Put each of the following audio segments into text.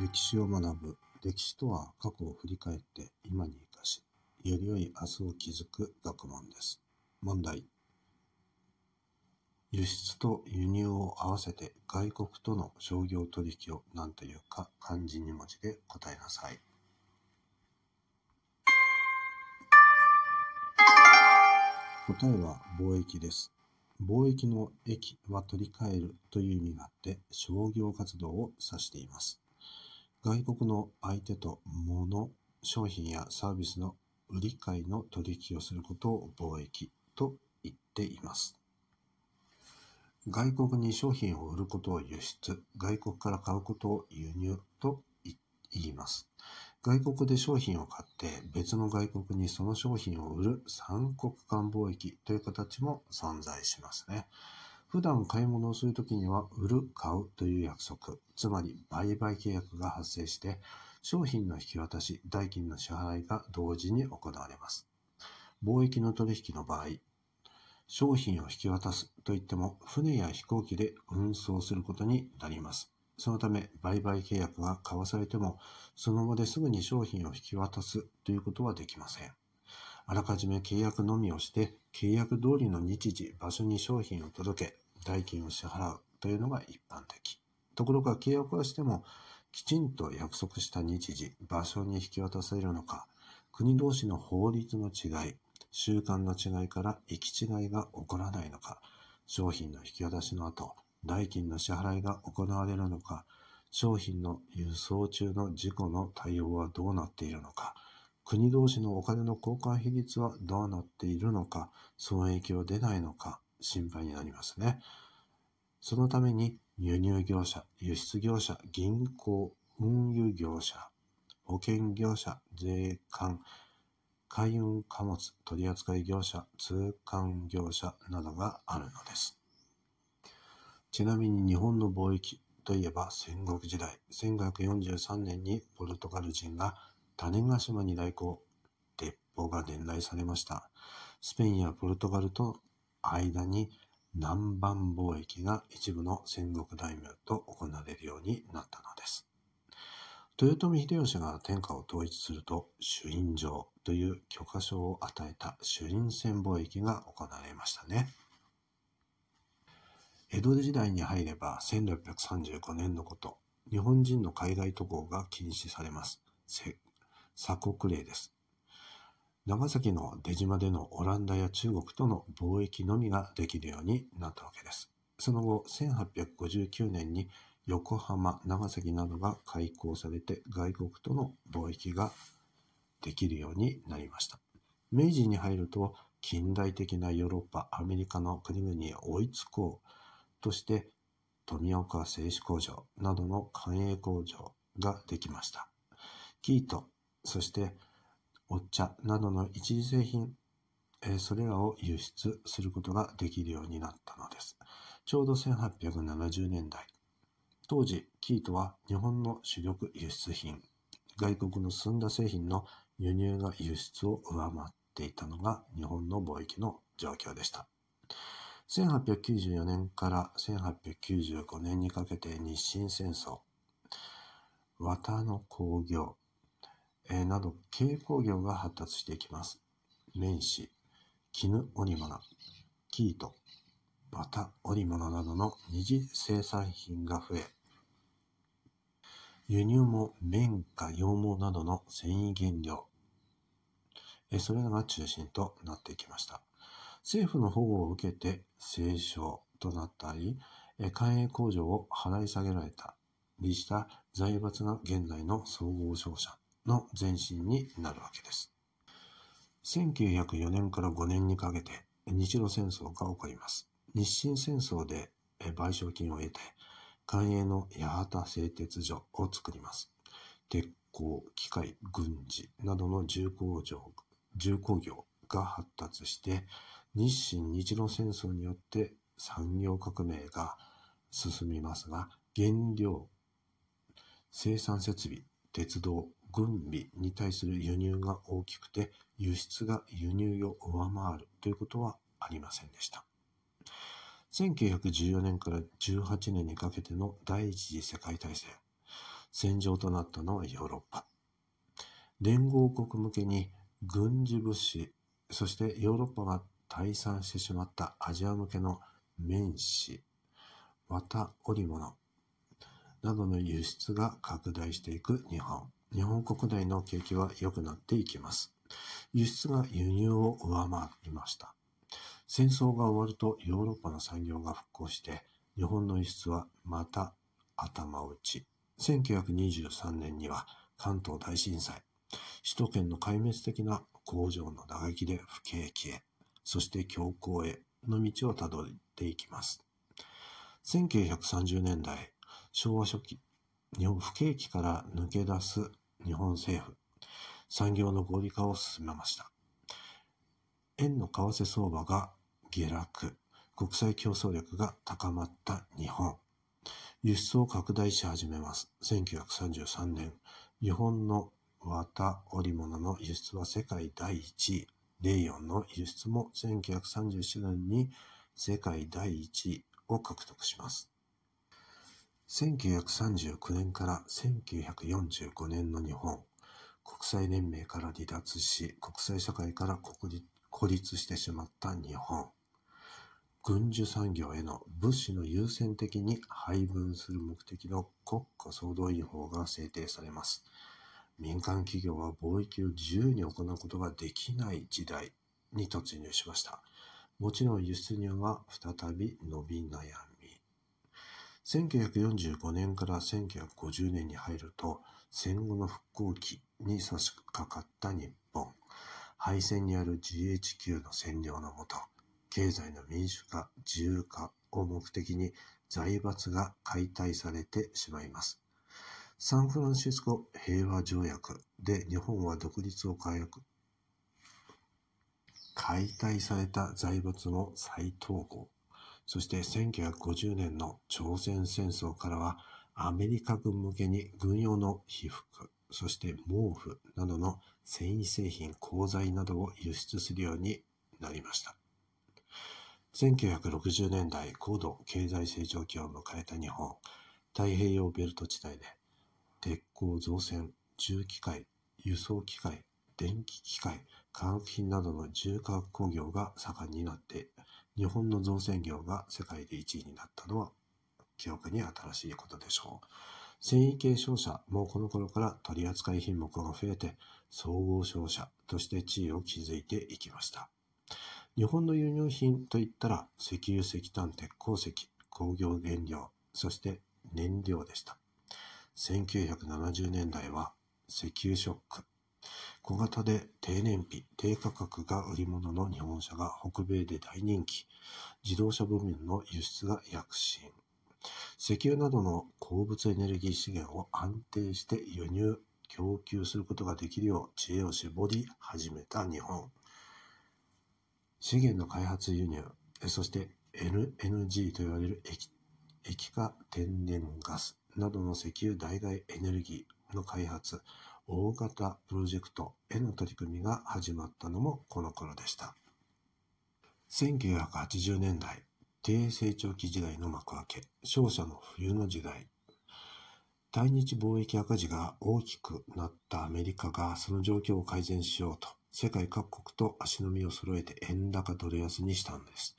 歴史を学ぶ。歴史とは過去を振り返って今に生かし、より良い明日を築く学問です。問題。輸出と輸入を合わせて外国との商業取引を何というか漢字2文字で答えなさい。答えは貿易です。貿易の益は取り替えるという意味があって商業活動を指しています。外国の相手と物、商品やサービスの売り買いの取引をすることを貿易と言っています。外国に商品を売ることを輸出、外国から買うことを輸入と言います。外国で商品を買って別の外国にその商品を売る三国間貿易という形も存在しますね。普段買い物をするときには売る、買うという約束、つまり売買契約が発生して商品の引き渡し、代金の支払いが同時に行われます。貿易の取引の場合、商品を引き渡すといっても船や飛行機で運送することになります。そのため、売買契約が交わされても、その場ですぐに商品を引き渡すということはできません。あらかじめ契約のみをして、契約通りの日時、場所に商品を届け、代金を支払うというのが一般的。ところが契約はしても、きちんと約束した日時、場所に引き渡せるのか、国同士の法律の違い、習慣の違いから行き違いが起こらないのか、商品の引き渡しの後、代金の支払いが行われるのか、商品の輸送中の事故の対応はどうなっているのか、国同士のお金の交換比率はどうなっているのか、損益は出ないのか、心配になりますね。そのために輸入業者、輸出業者、銀行、運輸業者、保険業者、税関、海運貨物取扱業者、通関業者などがあるのです。ちなみに日本の貿易といえば戦国時代、1543年にポルトガル人が種子島に来航、鉄砲が伝来されました。スペインやポルトガルと間に南蛮貿易が一部の戦国大名と行われるようになったのです。豊臣秀吉が天下を統一すると、朱印状という許可証を与えた朱印船貿易が行われましたね。江戸時代に入れば1635年のこと、日本人の海外渡航が禁止されます。鎖国令です。長崎の出島でのオランダや中国との貿易のみができるようになったわけです。その後、1859年に横浜、長崎などが開港されて外国との貿易ができるようになりました。明治に入ると近代的なヨーロッパ、アメリカの国々に追いつこうとして富岡製紙工場などの官営工場ができました。生糸、そしてお茶などの一次製品、えそれらを輸出することができるようになったのです。ちょうど1870年代。当時、生糸は日本の主力輸出品、外国の済んだ製品の輸入が輸出を上回っていたのが日本の貿易の状況でした。1894年から1895年にかけて日清戦争、綿の工業、えー、など軽工業が発達していきます。綿糸、絹織物、生糸、綿織物などの二次生産品が増え、輸入も綿花、羊毛などの繊維原料、えそれらが中心となっていきました。政府の保護を受けて清少となったり、官営工場を払い下げられたりした財閥が現在の総合商社の前身になるわけです。1904年から5年にかけて日露戦争が起こります。日清戦争で賠償金を得て、官営の八幡製鉄所を作ります。鉄鋼、機械、軍事などの重工業重工業が発達して、日清日露戦争によって産業革命が進みますが、原料、生産設備、鉄道、軍備に対する輸入が大きくて、輸出が輸入を上回るということはありませんでした。1914年から18年にかけての第一次世界大戦。戦場となったのはヨーロッパ。連合国向けに軍事物資、そしてヨーロッパが退散してしまったアジア向けの綿糸、綿織物などの輸出が拡大していく日本。日本国内の景気は良くなっていきます。輸出が輸入を上回りました。戦争が終わるとヨーロッパの産業が復興して、日本の輸出はまた頭打ち。1923年には関東大震災、首都圏の壊滅的な工場の打撃で不景気へ、そして強行への道をたどっていきます。1930年代、昭和初期、日本不景気から抜け出す日本政府、産業の合理化を進めました。円の為替相場が下落、国際競争力が高まった日本。輸出を拡大し始めます。1933年、日本の綿織物の輸出は世界第1位。レイヨンの輸出も1937年に世界第1位を獲得します。1939年から1945年の日本、国際連盟から離脱し、国際社会から孤立してしまった日本。軍需産業への物資の優先的に配分する目的の国家総動員法が制定されます。民間企業は貿易を自由に行うことができない時代に突入しました。もちろん輸出入は再び伸び悩み。1945年から1950年に入ると戦後の復興期に差し掛かった日本。敗戦にある GHQ の占領のもと、経済の民主化、自由化を目的に財閥が解体されてしまいます。サンフランシスコ平和条約で日本は独立を解約。解体された財閥も再統合。そして1950年の朝鮮戦争からはアメリカ軍向けに軍用の被服、そして毛布などの繊維製品、鋼材などを輸出するようになりました。1960年代高度経済成長期を迎えた日本、太平洋ベルト地帯で、鉄鋼造船、重機械、輸送機械、電気機械、化学品などの重化学工業が盛んになって、日本の造船業が世界で1位になったのは、記憶に新しいことでしょう。繊維系商社もこの頃から取扱い品目が増えて、総合商社として地位を築いていきました。日本の輸入品といったら石油、石炭、鉄鉱石、工業原料、そして燃料でした。1970年代は石油ショック。小型で低燃費、低価格が売り物の日本車が北米で大人気。自動車部門の輸出が躍進。石油などの鉱物エネルギー資源を安定して輸入、供給することができるよう知恵を絞り始めた日本。資源の開発輸入、そして LNG と言われる液液化天然ガスなどの石油代替エネルギーの開発、大型プロジェクトへの取り組みが始まったのもこの頃でした。1980年代、低成長期時代の幕開け、商社の冬の時代、対日貿易赤字が大きくなったアメリカがその状況を改善しようと、世界各国と足並みを揃えて円高ドル安にしたんです。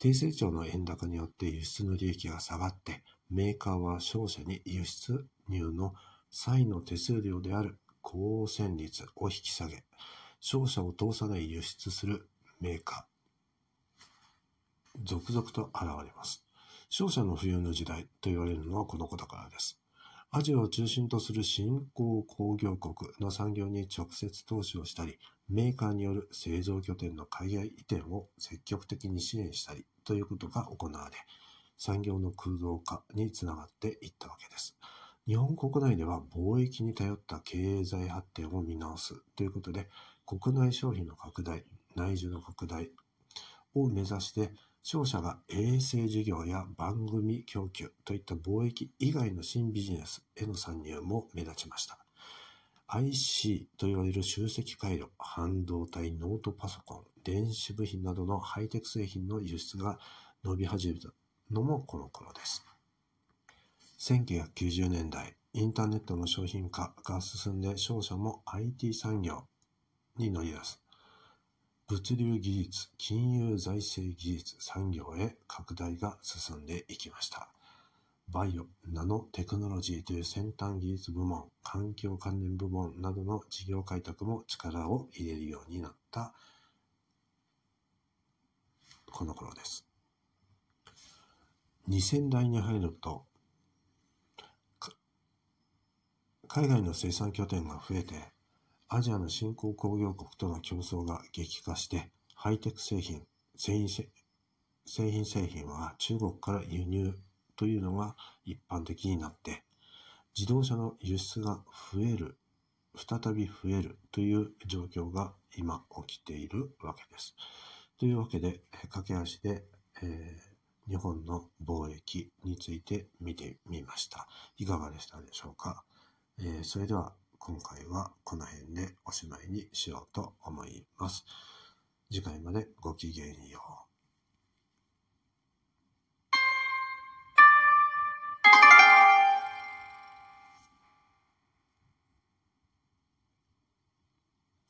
低成長の円高によって輸出の利益が下がって、メーカーは商社に輸出入の際の手数料である高線率を引き下げ、商社を通さない輸出するメーカー、続々と現れます。商社の冬の時代と言われるのはこのことからです。アジアを中心とする新興工業国の産業に直接投資をしたり、メーカーによる製造拠点の海外移転を積極的に支援したりということが行われ、産業の空洞化につながっていったわけです。日本国内では貿易に頼った経済発展を見直すということで、国内消費の拡大、内需の拡大を目指して商社が衛星事業や番組供給といった貿易以外の新ビジネスへの参入も目立ちました。IC と言われる集積回路、半導体、ノートパソコン、電子部品などのハイテク製品の輸出が伸び始めたのもこの頃です。1990年代、インターネットの商品化が進んで商社も IT 産業に乗り出す。物流技術、金融財政技術産業へ拡大が進んでいきました。バイオ、ナノテクノロジーという先端技術部門、環境関連部門などの事業開拓も力を入れるようになったこの頃です。2000代に入ると、海外の生産拠点が増えて、アジアの新興工業国との競争が激化して、ハイテク製品、製品製品製品は中国から輸入というのが一般的になって、自動車の輸出が増える、再び増えるという状況が今起きているわけです。というわけで、駆け足で、えー、日本の貿易について見てみました。いかがでしたでしょうか、えー、それでは今回はこの辺でおしまいにしようと思います。次回までごきげんよう。